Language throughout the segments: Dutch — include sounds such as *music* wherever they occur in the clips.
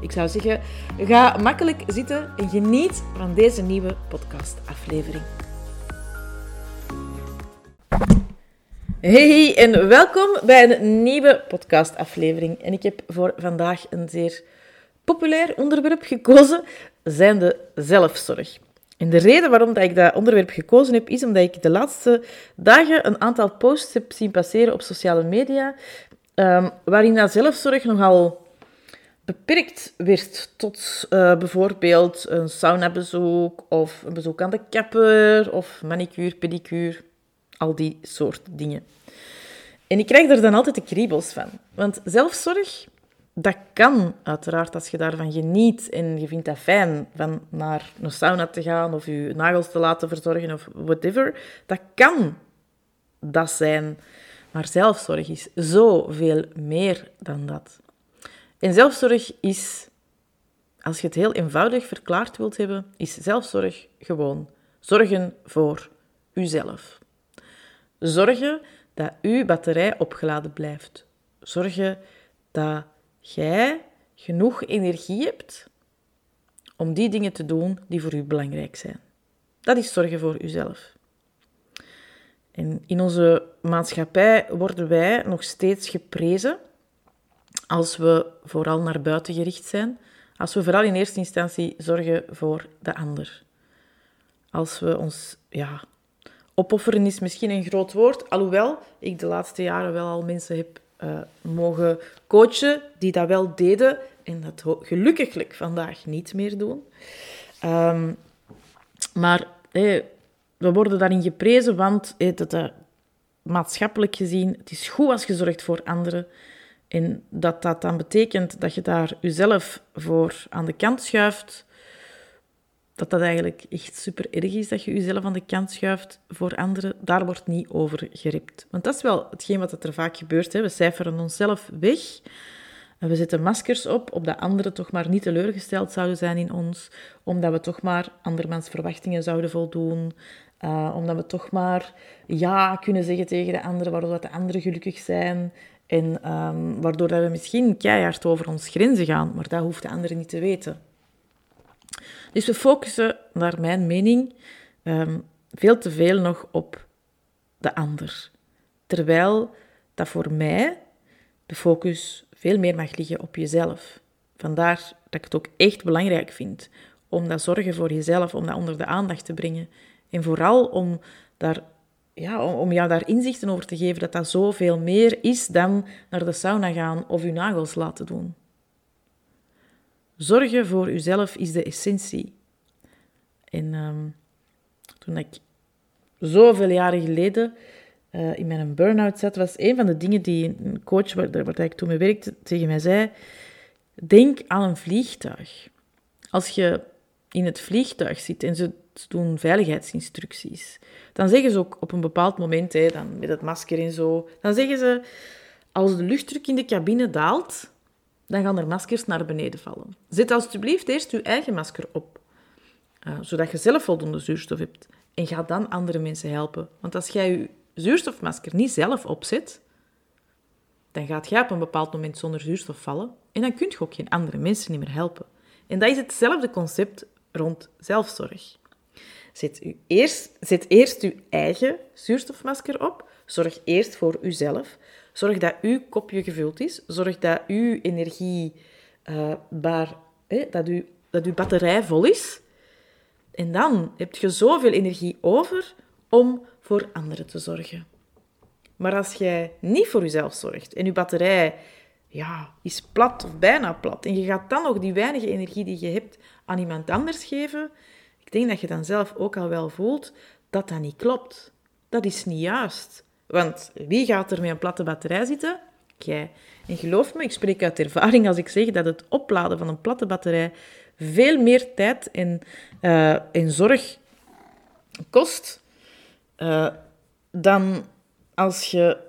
Ik zou zeggen, ga makkelijk zitten en geniet van deze nieuwe podcastaflevering. Hey en welkom bij een nieuwe podcastaflevering. En ik heb voor vandaag een zeer populair onderwerp gekozen, zijn de zelfzorg. En de reden waarom dat ik dat onderwerp gekozen heb, is omdat ik de laatste dagen een aantal posts heb zien passeren op sociale media, um, waarin dat zelfzorg nogal beperkt werd tot uh, bijvoorbeeld een saunabezoek of een bezoek aan de kapper of manicure, pedicure, al die soort dingen. En ik krijg er dan altijd de kriebels van. Want zelfzorg, dat kan uiteraard als je daarvan geniet en je vindt dat fijn van naar een sauna te gaan of je nagels te laten verzorgen of whatever. Dat kan dat zijn. Maar zelfzorg is zoveel meer dan dat. En zelfzorg is, als je het heel eenvoudig verklaard wilt hebben, is zelfzorg gewoon zorgen voor uzelf. Zorgen dat uw batterij opgeladen blijft. Zorgen dat jij genoeg energie hebt om die dingen te doen die voor u belangrijk zijn. Dat is zorgen voor uzelf. En in onze maatschappij worden wij nog steeds geprezen als we vooral naar buiten gericht zijn, als we vooral in eerste instantie zorgen voor de ander. Als we ons, ja, opofferen is misschien een groot woord, alhoewel ik de laatste jaren wel al mensen heb uh, mogen coachen die dat wel deden en dat gelukkiglijk vandaag niet meer doen. Um, maar we worden daarin geprezen, want hey, dat, uh, maatschappelijk gezien, het is goed als je zorgt voor anderen. En dat dat dan betekent dat je daar jezelf voor aan de kant schuift, dat dat eigenlijk echt super erg is dat je jezelf aan de kant schuift voor anderen, daar wordt niet over geript. Want dat is wel hetgeen wat er vaak gebeurt. Hè. We cijferen onszelf weg en we zetten maskers op, opdat anderen toch maar niet teleurgesteld zouden zijn in ons, omdat we toch maar andermans verwachtingen zouden voldoen, uh, omdat we toch maar ja kunnen zeggen tegen de anderen, waardoor de anderen gelukkig zijn. En um, waardoor dat we misschien keihard over ons grenzen gaan, maar dat hoeft de andere niet te weten. Dus we focussen, naar mijn mening, um, veel te veel nog op de ander. Terwijl dat voor mij de focus veel meer mag liggen op jezelf. Vandaar dat ik het ook echt belangrijk vind om dat zorgen voor jezelf, om dat onder de aandacht te brengen. En vooral om daar ja, om jou daar inzichten over te geven dat dat zoveel meer is dan naar de sauna gaan of je nagels laten doen. Zorgen voor jezelf is de essentie. En um, toen ik zoveel jaren geleden uh, in mijn burn-out zat, was een van de dingen die een coach waar, waar ik toen mee werkte tegen mij zei: Denk aan een vliegtuig. Als je in het vliegtuig zit en ze doen veiligheidsinstructies. Dan zeggen ze ook op een bepaald moment, hè, dan met het masker en zo, dan zeggen ze, als de luchtdruk in de cabine daalt, dan gaan er maskers naar beneden vallen. Zet alsjeblieft eerst je eigen masker op, uh, zodat je zelf voldoende zuurstof hebt. En ga dan andere mensen helpen. Want als jij je zuurstofmasker niet zelf opzet, dan gaat jij op een bepaald moment zonder zuurstof vallen en dan kun je ook geen andere mensen niet meer helpen. En dat is hetzelfde concept rond zelfzorg. Zet, u eerst, zet eerst uw eigen zuurstofmasker op. Zorg eerst voor uzelf. Zorg dat uw kopje gevuld is. Zorg dat uw energie, uh, dat, u, dat uw batterij vol is. En dan heb je zoveel energie over om voor anderen te zorgen. Maar als jij niet voor jezelf zorgt en je batterij ja, is plat of bijna plat en je gaat dan nog die weinige energie die je hebt aan iemand anders geven, ik denk dat je dan zelf ook al wel voelt dat dat niet klopt. Dat is niet juist. Want wie gaat er met een platte batterij zitten? Jij. En geloof me, ik spreek uit ervaring als ik zeg dat het opladen van een platte batterij veel meer tijd en, uh, en zorg kost uh, dan als je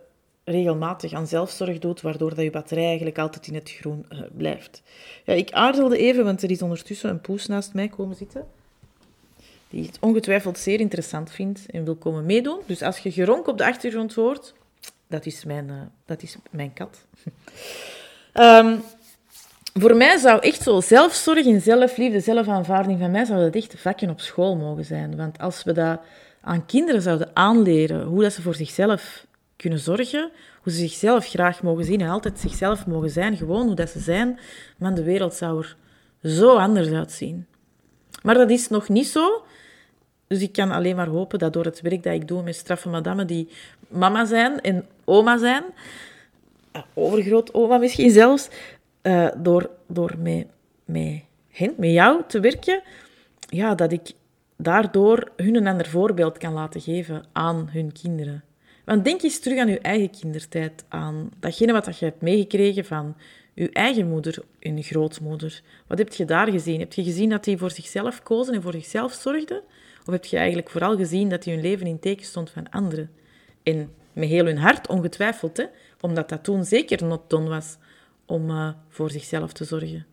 regelmatig aan zelfzorg doet, waardoor dat je batterij eigenlijk altijd in het groen uh, blijft. Ja, ik aarzelde even, want er is ondertussen een poes naast mij komen zitten, die het ongetwijfeld zeer interessant vindt en wil komen meedoen. Dus als je geronk op de achtergrond hoort, dat is mijn, uh, dat is mijn kat. um, *laughs* voor mij zou echt zo zelfzorg en zelfliefde, zelfaanvaarding van mij, zou dat echt vakken op school mogen zijn. Want als we dat aan kinderen zouden aanleren, hoe dat ze voor zichzelf kunnen zorgen, hoe ze zichzelf graag mogen zien en altijd zichzelf mogen zijn, gewoon hoe dat ze zijn, man, de wereld zou er zo anders uitzien. Maar dat is nog niet zo. Dus ik kan alleen maar hopen dat door het werk dat ik doe met straffe madammen die mama zijn en oma zijn, eh, overgroot oma misschien zelfs, uh, door, door met, met hen, met jou te werken, ja, dat ik daardoor hun een ander voorbeeld kan laten geven aan hun kinderen. Want denk eens terug aan je eigen kindertijd, aan datgene wat je hebt meegekregen van je eigen moeder en grootmoeder. Wat heb je daar gezien? Heb je gezien dat die voor zichzelf kozen en voor zichzelf zorgden? Of heb je eigenlijk vooral gezien dat die hun leven in teken stond van anderen? En met heel hun hart, ongetwijfeld, hè? omdat dat toen zeker not done was om uh, voor zichzelf te zorgen.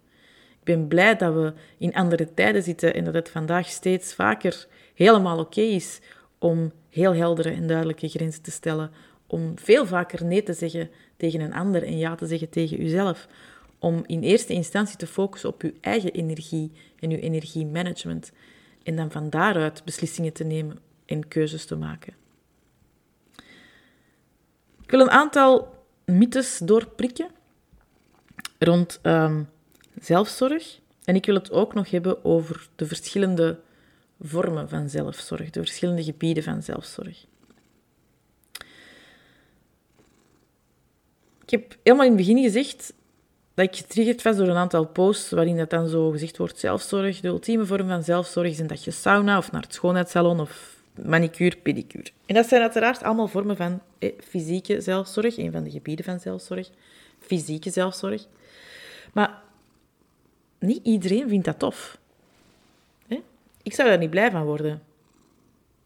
Ik ben blij dat we in andere tijden zitten en dat het vandaag steeds vaker helemaal oké is om heel heldere en duidelijke grenzen te stellen, om veel vaker nee te zeggen tegen een ander en ja te zeggen tegen uzelf, om in eerste instantie te focussen op uw eigen energie en uw energiemanagement en dan van daaruit beslissingen te nemen en keuzes te maken. Ik wil een aantal mythes doorprikken rond um, zelfzorg. En ik wil het ook nog hebben over de verschillende vormen van zelfzorg, de verschillende gebieden van zelfzorg. Ik heb helemaal in het begin gezegd dat ik getriggerd was door een aantal posts waarin dat dan zo gezegd wordt zelfzorg, de ultieme vorm van zelfzorg is dat je sauna of naar het schoonheidssalon of manicure, pedicure. En dat zijn uiteraard allemaal vormen van eh, fysieke zelfzorg, een van de gebieden van zelfzorg, fysieke zelfzorg. Maar niet iedereen vindt dat tof. Ik zou daar niet blij van worden.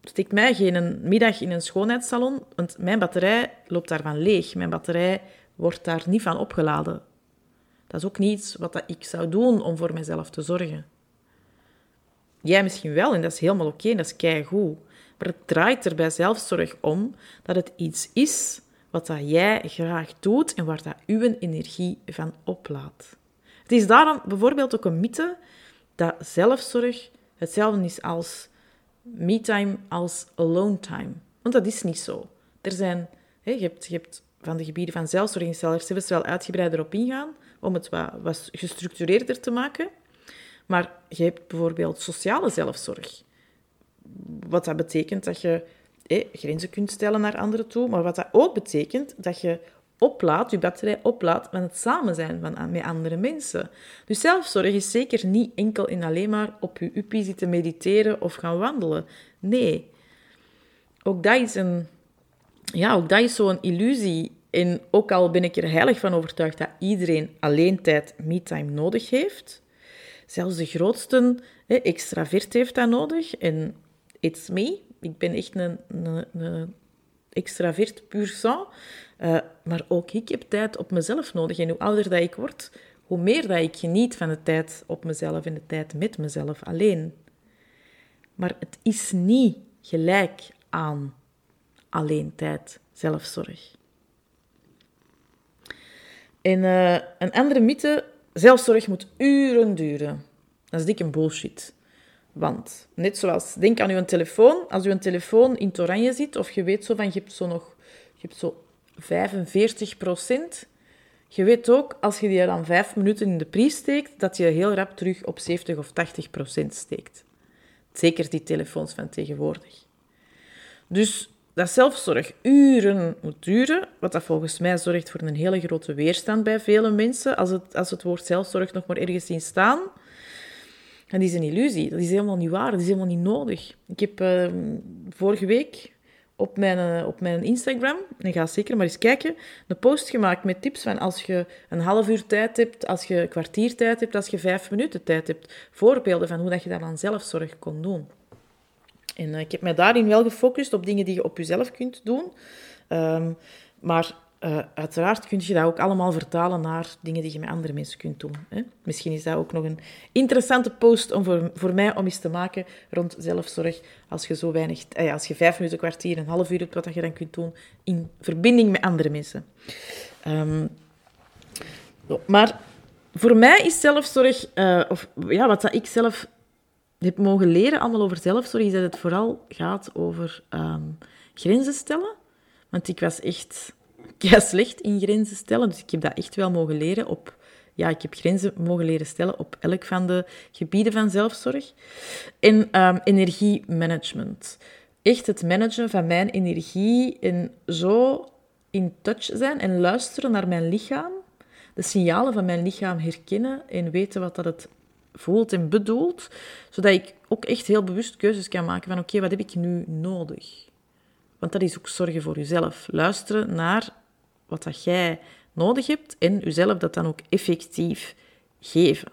Steek mij geen middag in een schoonheidssalon, want mijn batterij loopt daarvan leeg. Mijn batterij wordt daar niet van opgeladen. Dat is ook niet wat ik zou doen om voor mezelf te zorgen. Jij misschien wel, en dat is helemaal oké, okay, dat is keigoed. Maar het draait er bij zelfzorg om dat het iets is wat dat jij graag doet en waar dat uw energie van oplaat. Het is daarom bijvoorbeeld ook een mythe dat zelfzorg hetzelfde is als me-time als alone time. Want dat is niet zo. Er zijn, je, hebt, je hebt van de gebieden van zelfzorg zelfs we wel uitgebreider op ingaan, om het wat, gestructureerder te maken. Maar je hebt bijvoorbeeld sociale zelfzorg. Wat dat betekent dat je grenzen kunt stellen naar anderen toe, maar wat dat ook betekent dat je oplaadt, je batterij oplaadt van het samen zijn van, met andere mensen. Dus zelfzorg is zeker niet enkel en alleen maar op je uppie zitten mediteren of gaan wandelen. Nee. Ook dat is een... Ja, ook dat is zo'n illusie. En ook al ben ik er heilig van overtuigd dat iedereen alleen tijd, me-time nodig heeft, zelfs de grootste extravert heeft dat nodig. En it's me. Ik ben echt een, een, een extravert puur sang. Uh, maar ook ik heb tijd op mezelf nodig. En hoe ouder dat ik word, hoe meer dat ik geniet van de tijd op mezelf en de tijd met mezelf alleen. Maar het is niet gelijk aan alleen tijd, zelfzorg. En uh, een andere mythe, zelfzorg moet uren duren. Dat is dikke bullshit. Want, net zoals, denk aan uw telefoon. Als uw telefoon in het oranje zit, of je weet zo van, je hebt zo nog je hebt zo 45 procent. Je weet ook, als je die dan vijf minuten in de prijs steekt, dat je heel rap terug op 70 of 80 procent steekt. Zeker die telefoons van tegenwoordig. Dus dat zelfzorg uren moet duren, wat dat volgens mij zorgt voor een hele grote weerstand bij vele mensen, als het, als het woord zelfzorg nog maar ergens in staan. Die is een illusie. Dat is helemaal niet waar. Dat is helemaal niet nodig. Ik heb uh, vorige week op mijn, eh, op mijn Instagram, en ga zeker maar eens kijken, een post gemaakt met tips van als je een half uur tijd hebt, als je een kwartier tijd hebt, als je vijf minuten tijd hebt. Voorbeelden van hoe dat je dat aan zelfzorg kon doen. En ik heb mij daarin wel gefocust op dingen die je op jezelf kunt doen. Ehm, maar uh, uiteraard kun je dat ook allemaal vertalen naar dingen die je met andere mensen kunt doen. Hè? Misschien is dat ook nog een interessante post om voor, voor mij om eens te maken rond zelfzorg. Als je zo weinig, eh, als je vijf minuten, kwartier, een half uur hebt, wat je dan kunt doen in verbinding met andere mensen. Um, maar voor mij is zelfzorg, uh, of ja, wat dat ik zelf heb mogen leren allemaal over zelfzorg, is dat het vooral gaat over um, grenzen stellen. Want ik was echt kei slecht in grenzen stellen. Dus ik heb dat echt wel mogen leren op... Ja, ik heb grenzen mogen leren stellen op elk van de gebieden van zelfzorg. En um, energiemanagement. Echt het managen van mijn energie en zo in touch zijn en luisteren naar mijn lichaam. De signalen van mijn lichaam herkennen en weten wat dat het voelt en bedoelt. Zodat ik ook echt heel bewust keuzes kan maken van oké, wat heb ik nu nodig? Want dat is ook zorgen voor jezelf. Luisteren naar wat dat jij nodig hebt en jezelf dat dan ook effectief geven.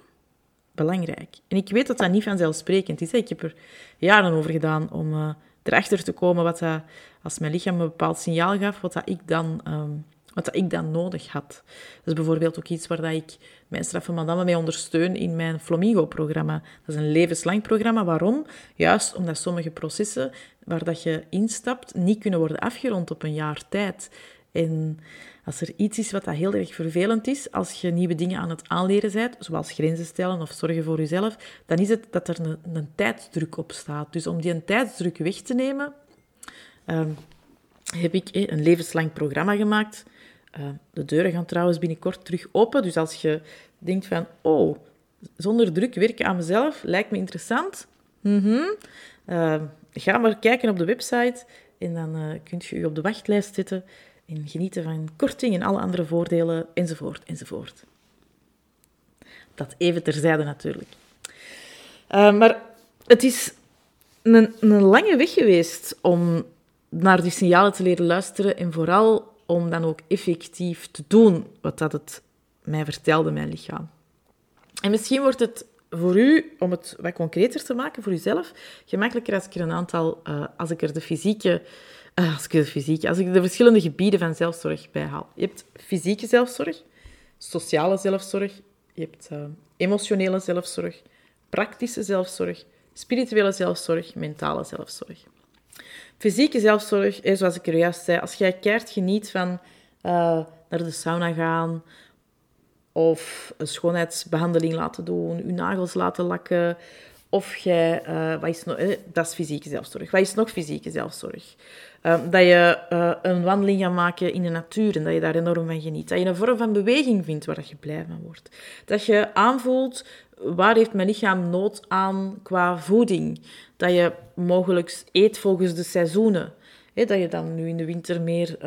Belangrijk. En ik weet dat dat niet vanzelfsprekend is. Ik heb er jaren over gedaan om uh, erachter te komen wat dat, als mijn lichaam een bepaald signaal gaf, wat dat ik dan, ehm, wat dat ik dan nodig had. Dat is bijvoorbeeld ook iets waar dat ik mijn straffe madame mee ondersteun in mijn Flamingo-programma. Dat is een levenslang programma. Waarom? Juist omdat sommige processen waar dat je instapt niet kunnen worden afgerond op een jaar tijd. En als er iets is wat dat heel erg vervelend is, als je nieuwe dingen aan het aanleren bent, zoals grenzen stellen of zorgen voor jezelf, dan is het dat er een, tijdsdruk op staat. Dus om die een tijdsdruk weg te nemen, ehm, heb ik eh, een levenslang programma gemaakt. Uh, de deuren gaan trouwens binnenkort terug open. Dus als je denkt van, oh, zonder druk werken aan mezelf lijkt me interessant. Mm ga maar kijken op de website en dan uh, kun je je op de wachtlijst zetten en genieten van korting en alle andere voordelen, enzovoort, enzovoort. Dat even terzijde natuurlijk. Uh, maar het is een, een lange weg geweest om naar die signalen te leren luisteren en vooral om dan ook effectief te doen wat dat het mij vertelde, mijn lichaam. En misschien wordt het voor u, om het wat concreter te maken voor uzelf, gemakkelijker als ik er een aantal, uh, als ik er de fysieke als ik de fysiek, als ik de verschillende gebieden van zelfzorg bijhaal. Je hebt fysieke zelfzorg, sociale zelfzorg, je hebt uh, emotionele zelfzorg, praktische zelfzorg, spirituele zelfzorg, mentale zelfzorg. Fysieke zelfzorg, is, zoals ik er juist zei, als jij keert geniet van uh, naar de sauna gaan of een schoonheidsbehandeling laten doen, je nagels laten lakken, of jij, uh, wat is eh, dat is fysieke zelfzorg. Wat is nog fysieke zelfzorg? Ehm, dat je uh, een wandeling gaat maken in de natuur en dat je daar enorm van geniet. Dat je een vorm van beweging vindt waar je blij van wordt. Dat je aanvoelt, waar heeft mijn lichaam nood aan qua voeding? Dat je mogelijk eet volgens de seizoenen. dat je dan nu in de winter meer,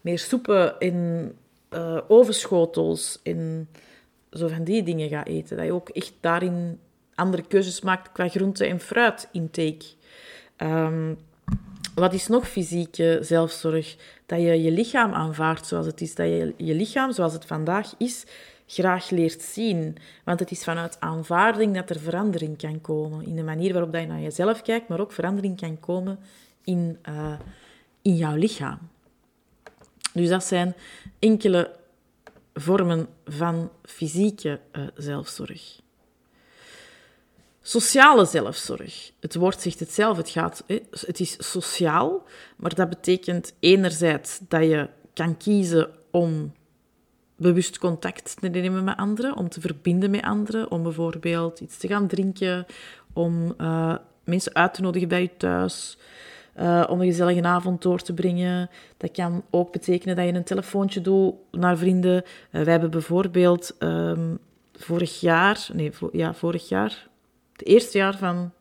meer soepen in ovenschotels en zo van die dingen gaat eten. Dat je ook echt daarin andere keuzes maakt qua groente- en fruitintake. Um, wat is nog fysieke zelfzorg? Dat je je lichaam aanvaardt zoals het is. Dat je je lichaam zoals het vandaag is graag leert zien. Want het is vanuit aanvaarding dat er verandering kan komen. In de manier waarop dat je naar jezelf kijkt, maar ook verandering kan komen in, uh, in jouw lichaam. Dus dat zijn enkele vormen van fysieke uh, zelfzorg. Sociale zelfzorg. Het woord zegt het zelf, het, gaat, het is sociaal, maar dat betekent enerzijds dat je kan kiezen om bewust contact te nemen met anderen, om te verbinden met anderen, om bijvoorbeeld iets te gaan drinken, om uh, mensen uit te nodigen bij je thuis, uh, om een gezellige avond door te brengen. Dat kan ook betekenen dat je een telefoontje doet naar vrienden. Uh, wij hebben bijvoorbeeld um, vorig jaar, nee, ja, vorig jaar, het eerste jaar van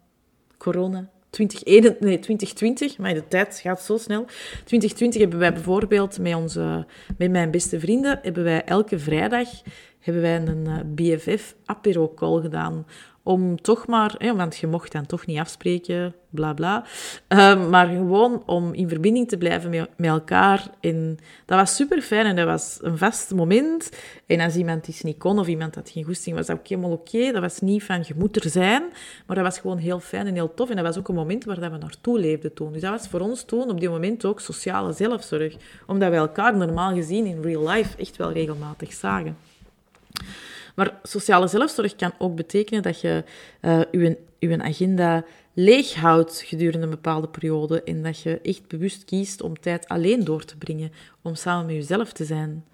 corona, 2021, nee, 2020, maar de tijd gaat zo snel. 2020 hebben wij bijvoorbeeld met, onze, met mijn beste vrienden, hebben wij elke vrijdag hebben wij een eh, BFF apero call gedaan om toch maar, hè, want je mocht dan toch niet afspreken, bla bla, ehm, maar gewoon om in verbinding te blijven met, elkaar. En dat was super fijn en dat was een vast moment. En als iemand iets niet kon of iemand had geen goesting, was dat ook helemaal oké. Dat was niet van je moet er zijn, maar dat was gewoon heel fijn en heel tof. En dat was ook een moment waar dat we naartoe leefden toen. Dus dat was voor ons toen op die moment ook sociale zelfzorg, omdat we elkaar normaal gezien in real life echt wel regelmatig zagen. Maar sociale zelfzorg kan ook betekenen dat je je, je agenda leeg houdt gedurende een bepaalde periode en dat je echt bewust kiest om tijd alleen door te brengen, om samen met jezelf te zijn.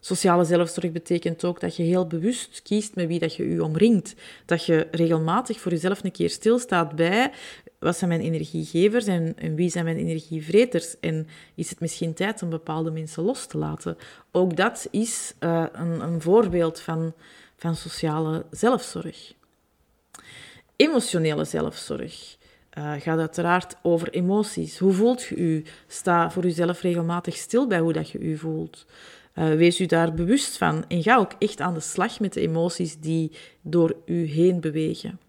Sociale zelfzorg betekent ook dat je heel bewust kiest met wie dat je je omringt. Dat je regelmatig voor jezelf een keer stilstaat bij wat zijn mijn energiegevers en, wie zijn mijn energievreters? En is het misschien tijd om bepaalde mensen los te laten? Ook dat is uh, een, een voorbeeld van van sociale zelfzorg. Emotionele zelfzorg uh, gaat uiteraard over emoties. Hoe voelt je u? Sta voor uzelf regelmatig stil bij hoe dat je u voelt. Uh, wees u daar bewust van en ga ook echt aan de slag met de emoties die door u heen bewegen.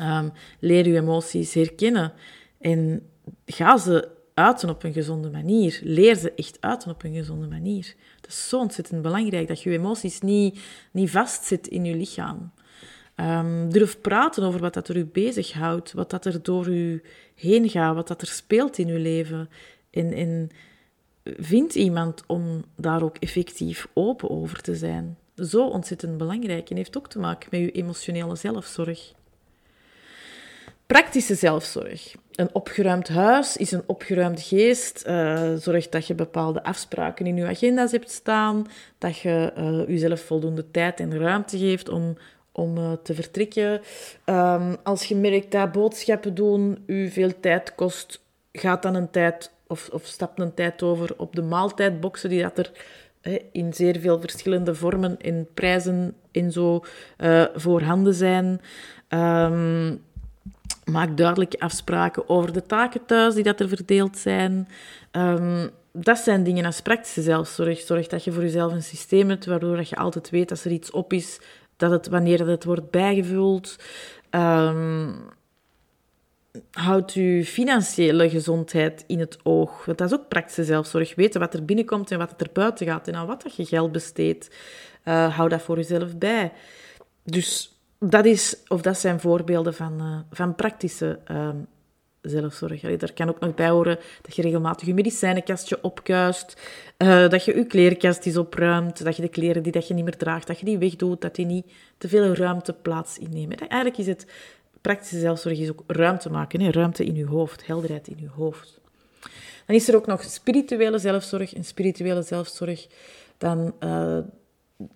Um, leer uw emoties herkennen en ga ze uiten op een gezonde manier. Leer ze echt uiten op een gezonde manier. Het is zo ontzettend belangrijk dat je je emoties niet, niet vastzit in je lichaam. Um, durf praten over wat dat er u bezighoudt, wat dat er door u heen gaat, wat dat er speelt in uw leven. En, en vind iemand om daar ook effectief open over te zijn. Zo ontzettend belangrijk en heeft ook te maken met je emotionele zelfzorg. Praktische zelfzorg. Een opgeruimd huis is een opgeruimd geest. Uh, zorg dat je bepaalde afspraken in je agenda's hebt staan. Dat je uh, jezelf voldoende tijd en ruimte geeft om, om uh, te vertrekken. Um, als je merkt dat boodschappen doen u veel tijd kost, gaat dan een tijd of, of stap een tijd over op de maaltijdboxen die dat er in zeer veel verschillende vormen en prijzen en zo voorhanden zijn. Um, Maak duidelijke afspraken over de taken thuis die dat er verdeeld zijn. Um, dat zijn dingen als praktische zelfzorg. Zorg dat je voor jezelf een systeem hebt waardoor je altijd weet als er iets op is, dat het wanneer het wordt bijgevuld. Um, houd je financiële gezondheid in het oog. Want dat is ook praktische zelfzorg. Weten wat er binnenkomt en wat er buiten gaat en aan wat dat je geld besteedt. Uh, hou dat voor jezelf bij. Dus dat, is, of dat zijn voorbeelden van, uh, van praktische uh, zelfzorg. Allee, daar kan ook nog bij horen dat je regelmatig je medicijnenkastje opkuist, uh, dat je je klerenkast is opruimt, dat je de kleren die dat je niet meer draagt, dat je die wegdoet, dat die niet te veel ruimte plaats innemen. Eigenlijk is het praktische zelfzorg is ook ruimte maken, ruimte in je hoofd, helderheid in je hoofd. Dan is er ook nog spirituele zelfzorg. En spirituele zelfzorg, dan uh,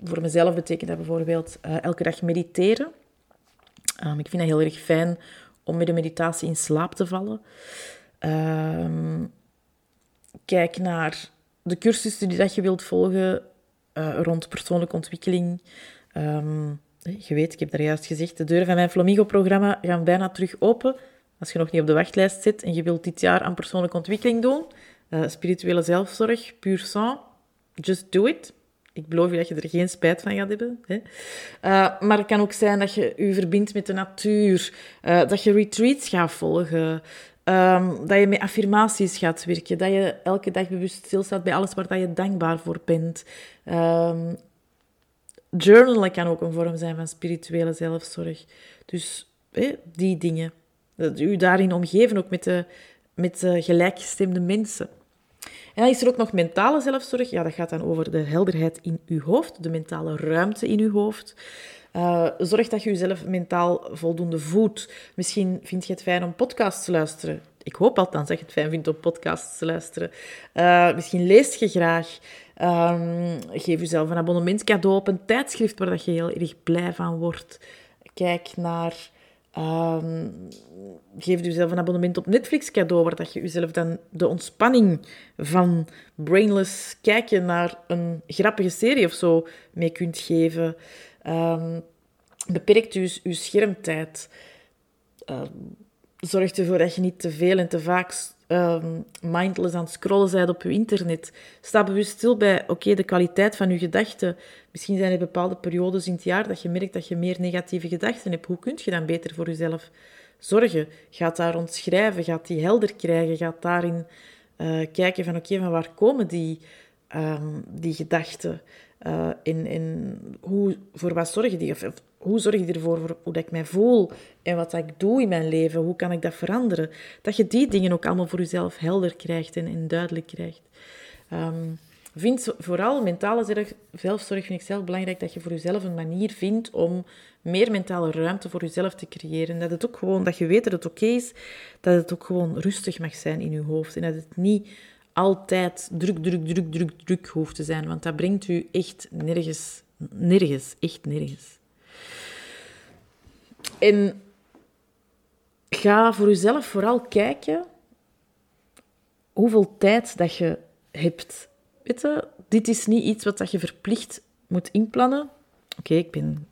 voor mezelf betekent dat bijvoorbeeld uh, elke dag mediteren. Um, ik vind dat heel erg fijn om met de meditatie in slaap te vallen. Um, kijk naar de cursussen die dat je wilt volgen uh, rond persoonlijke ontwikkeling. Um, je weet, ik heb daar juist gezegd, de deuren van mijn Flamingo-programma gaan bijna terug open. Als je nog niet op de wachtlijst zit en je wilt dit jaar aan persoonlijke ontwikkeling doen, uh, spirituele zelfzorg, puur sang, just do it. Ik beloof je dat je er geen spijt van gaat hebben. Hè. Uh, maar het kan ook zijn dat je je verbindt met de natuur, uh, dat je retreats gaat volgen, um, dat je met affirmaties gaat werken, dat je elke dag bewust stilstaat bij alles waar dat je dankbaar voor bent. Um, journalen kan ook een vorm zijn van spirituele zelfzorg. Dus die dingen. U daarin omgeven, ook met, de, met de gelijkgestemde mensen. En dan is er ook nog mentale zelfzorg. Ja, dat gaat dan over de helderheid in uw hoofd, de mentale ruimte in uw hoofd. Uh, zorg dat je jezelf mentaal voldoende voedt. Misschien vind je het fijn om podcasts te luisteren. Ik hoop althans dat je het fijn vindt om podcasts te luisteren. Uh, misschien leest je graag. Um, geef jezelf een abonnement cadeau op een tijdschrift waar dat je heel erg blij van wordt. Kijk naar Um, geef jezelf een abonnement op Netflix cadeau, waar dat je jezelf dan de ontspanning van brainless kijken naar een grappige serie of zo mee kunt geven. Um, beperkt dus je schermtijd. Uh, zorg ervoor dat je niet te veel en te vaak um, mindless aan het scrollen bent op je internet. Sta bewust stil bij, oké, de kwaliteit van je gedachten. Misschien zijn er bepaalde periodes in het jaar dat je merkt dat je meer negatieve gedachten hebt. Hoe kun je dan beter voor jezelf zorgen? Gaat daar rond schrijven? Gaat die helder krijgen? Gaat daarin uh, kijken van, oké, van waar komen die, um, die gedachten? Uh, in, in hoe, voor wat zorgen die? Of, hoe zorg ik ervoor voor hoe dat ik mij voel en wat ik doe in mijn leven? Hoe kan ik dat veranderen? Dat je die dingen ook allemaal voor jezelf helder krijgt en, en duidelijk krijgt. Um, vind vooral mentale zelfzorg vind ik zelf belangrijk dat je voor jezelf een manier vindt om meer mentale ruimte voor jezelf te creëren. Dat het ook gewoon, dat je weet dat het oké is, dat het ook gewoon rustig mag zijn in je hoofd en dat het niet altijd druk, druk, druk, druk, druk hoeft te zijn, want dat brengt u echt nergens, nergens, echt nergens. En ga voor jezelf vooral kijken hoeveel tijd dat je hebt. Dit is niet iets wat je verplicht moet inplannen. Oké, ik ben...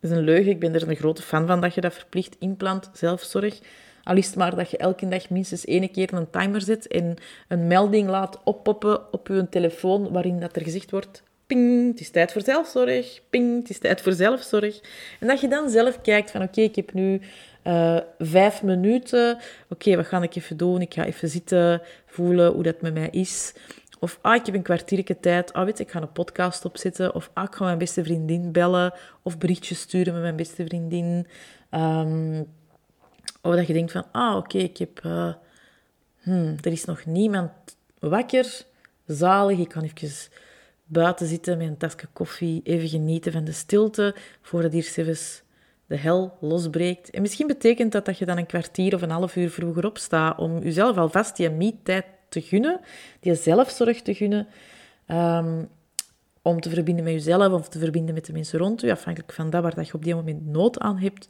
Dat is een leugen. Ik ben er een grote fan van dat je dat verplicht inplant, zelfzorg. Al is het maar dat je elke dag minstens één keer een timer zet en een melding laat oppoppen op je telefoon waarin dat er gezegd wordt ping, het is tijd voor zelfzorg, ping, het is tijd voor zelfzorg. En dat je dan zelf kijkt van, oké, ik heb nu uh, vijf minuten, oké, wat ga ik even doen? Ik ga even zitten, voelen hoe dat met mij is. Of, ah, ik heb een kwartiertje tijd, ah, weet ik ga een podcast opzetten. Of, ah, ik ga mijn beste vriendin bellen. Of berichtjes sturen met mijn beste vriendin. Um, of dat je denkt van, ah, oké, ik heb... Uh, hmm, er is nog niemand wakker, zalig, ik kan even buiten zitten met een tasje koffie, even genieten van de stilte, voordat hier zelfs de hel losbreekt. En misschien betekent dat dat je dan een kwartier of een half uur vroeger opstaat om jezelf alvast die me-tijd te gunnen, die zelfzorg te gunnen, um, om te verbinden met jezelf of te verbinden met de mensen rond je, afhankelijk van dat waar dat je op die moment nood aan hebt,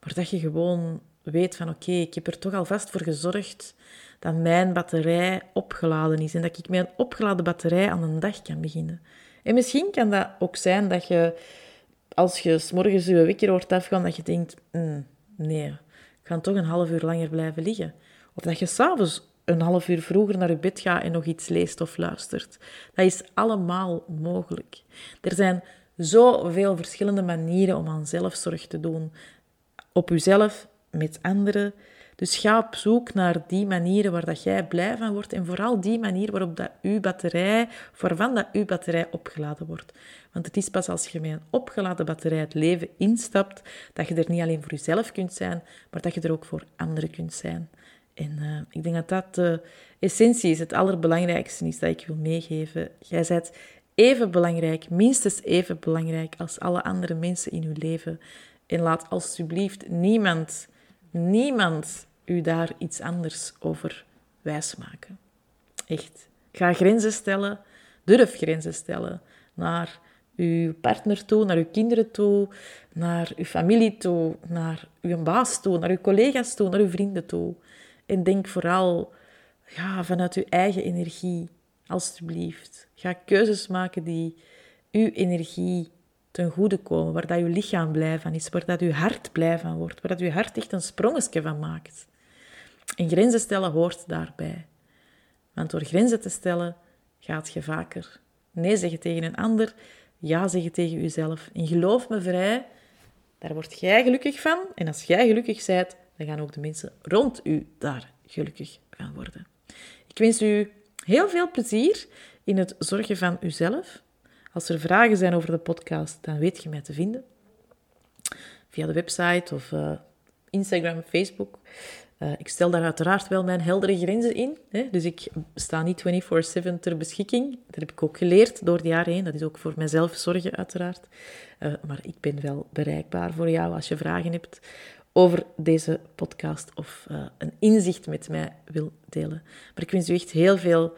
maar dat je gewoon weet van oké, ik heb er toch alvast voor gezorgd dat mijn batterij opgeladen is en dat ik met een opgeladen batterij aan een dag kan beginnen. En misschien kan dat ook zijn dat je, als je s morgens je wekker hoort afgaan, dat je denkt, mm, nee, ik ga toch een half uur langer blijven liggen. Of dat je s'avonds een half uur vroeger naar je bed gaat en nog iets leest of luistert. Dat is allemaal mogelijk. Er zijn zoveel verschillende manieren om aan zelfzorg te doen. Op jezelf, met anderen, dus ga op zoek naar die manieren waar dat jij blij van wordt en vooral die manier waarop dat uw batterij, waarvan dat uw batterij opgeladen wordt. Want het is pas als je met een opgeladen batterij het leven instapt, dat je er niet alleen voor jezelf kunt zijn, maar dat je er ook voor anderen kunt zijn. En uh, ik denk dat dat de essentie is, het allerbelangrijkste is dat ik wil meegeven. Jij bent even belangrijk, minstens even belangrijk als alle andere mensen in uw leven. En laat alsjeblieft niemand, niemand u daar iets anders over wijsmaken. Echt. Ga grenzen stellen. Durf grenzen stellen naar uw partner toe, naar uw kinderen toe, naar uw familie toe, naar uw baas toe, naar uw collega's toe, naar uw vrienden toe. En denk vooral ja, vanuit uw eigen energie, alstublieft. Ga keuzes maken die uw energie ten goede komen, waar dat uw lichaam blij van is, waar dat uw hart blij van wordt, waar dat uw hart echt een sprongetje van maakt. En grenzen stellen hoort daarbij. Want door grenzen te stellen gaat je vaker nee zeggen tegen een ander, ja zeggen tegen jezelf. En geloof me vrij, daar word jij gelukkig van. En als jij gelukkig bent, dan gaan ook de mensen rond u daar gelukkig van worden. Ik wens u heel veel plezier in het zorgen van uzelf. Als er vragen zijn over de podcast, dan weet je mij te vinden. Via de website of uh, Instagram, Facebook. Uh, ik stel daar uiteraard wel mijn heldere grenzen in. Hè? Dus ik sta niet 24-7 ter beschikking. Dat heb ik ook geleerd door de jaren heen. Dat is ook voor mezelf zorgen, uiteraard. Uh, maar ik ben wel bereikbaar voor jou als je vragen hebt over deze podcast of een inzicht met mij wil delen. Maar ik wens u echt heel veel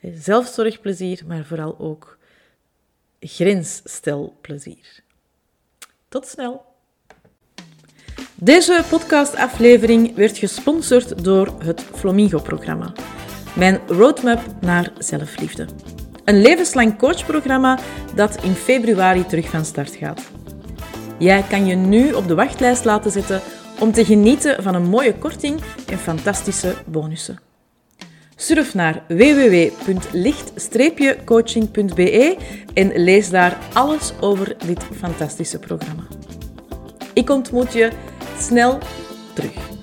zelfzorgplezier, maar vooral ook grensstelplezier. Tot snel! Deze podcastaflevering werd gesponsord door het Flamingo-programma, mijn roadmap naar zelfliefde. Een levenslang coachprogramma dat in februari terug van start gaat. Jij kan je nu op de wachtlijst laten zetten om te genieten van een mooie korting en fantastische bonussen. Surf naar www.licht-coaching.be en lees daar alles over dit fantastische programma. Ik ontmoet je snel terug.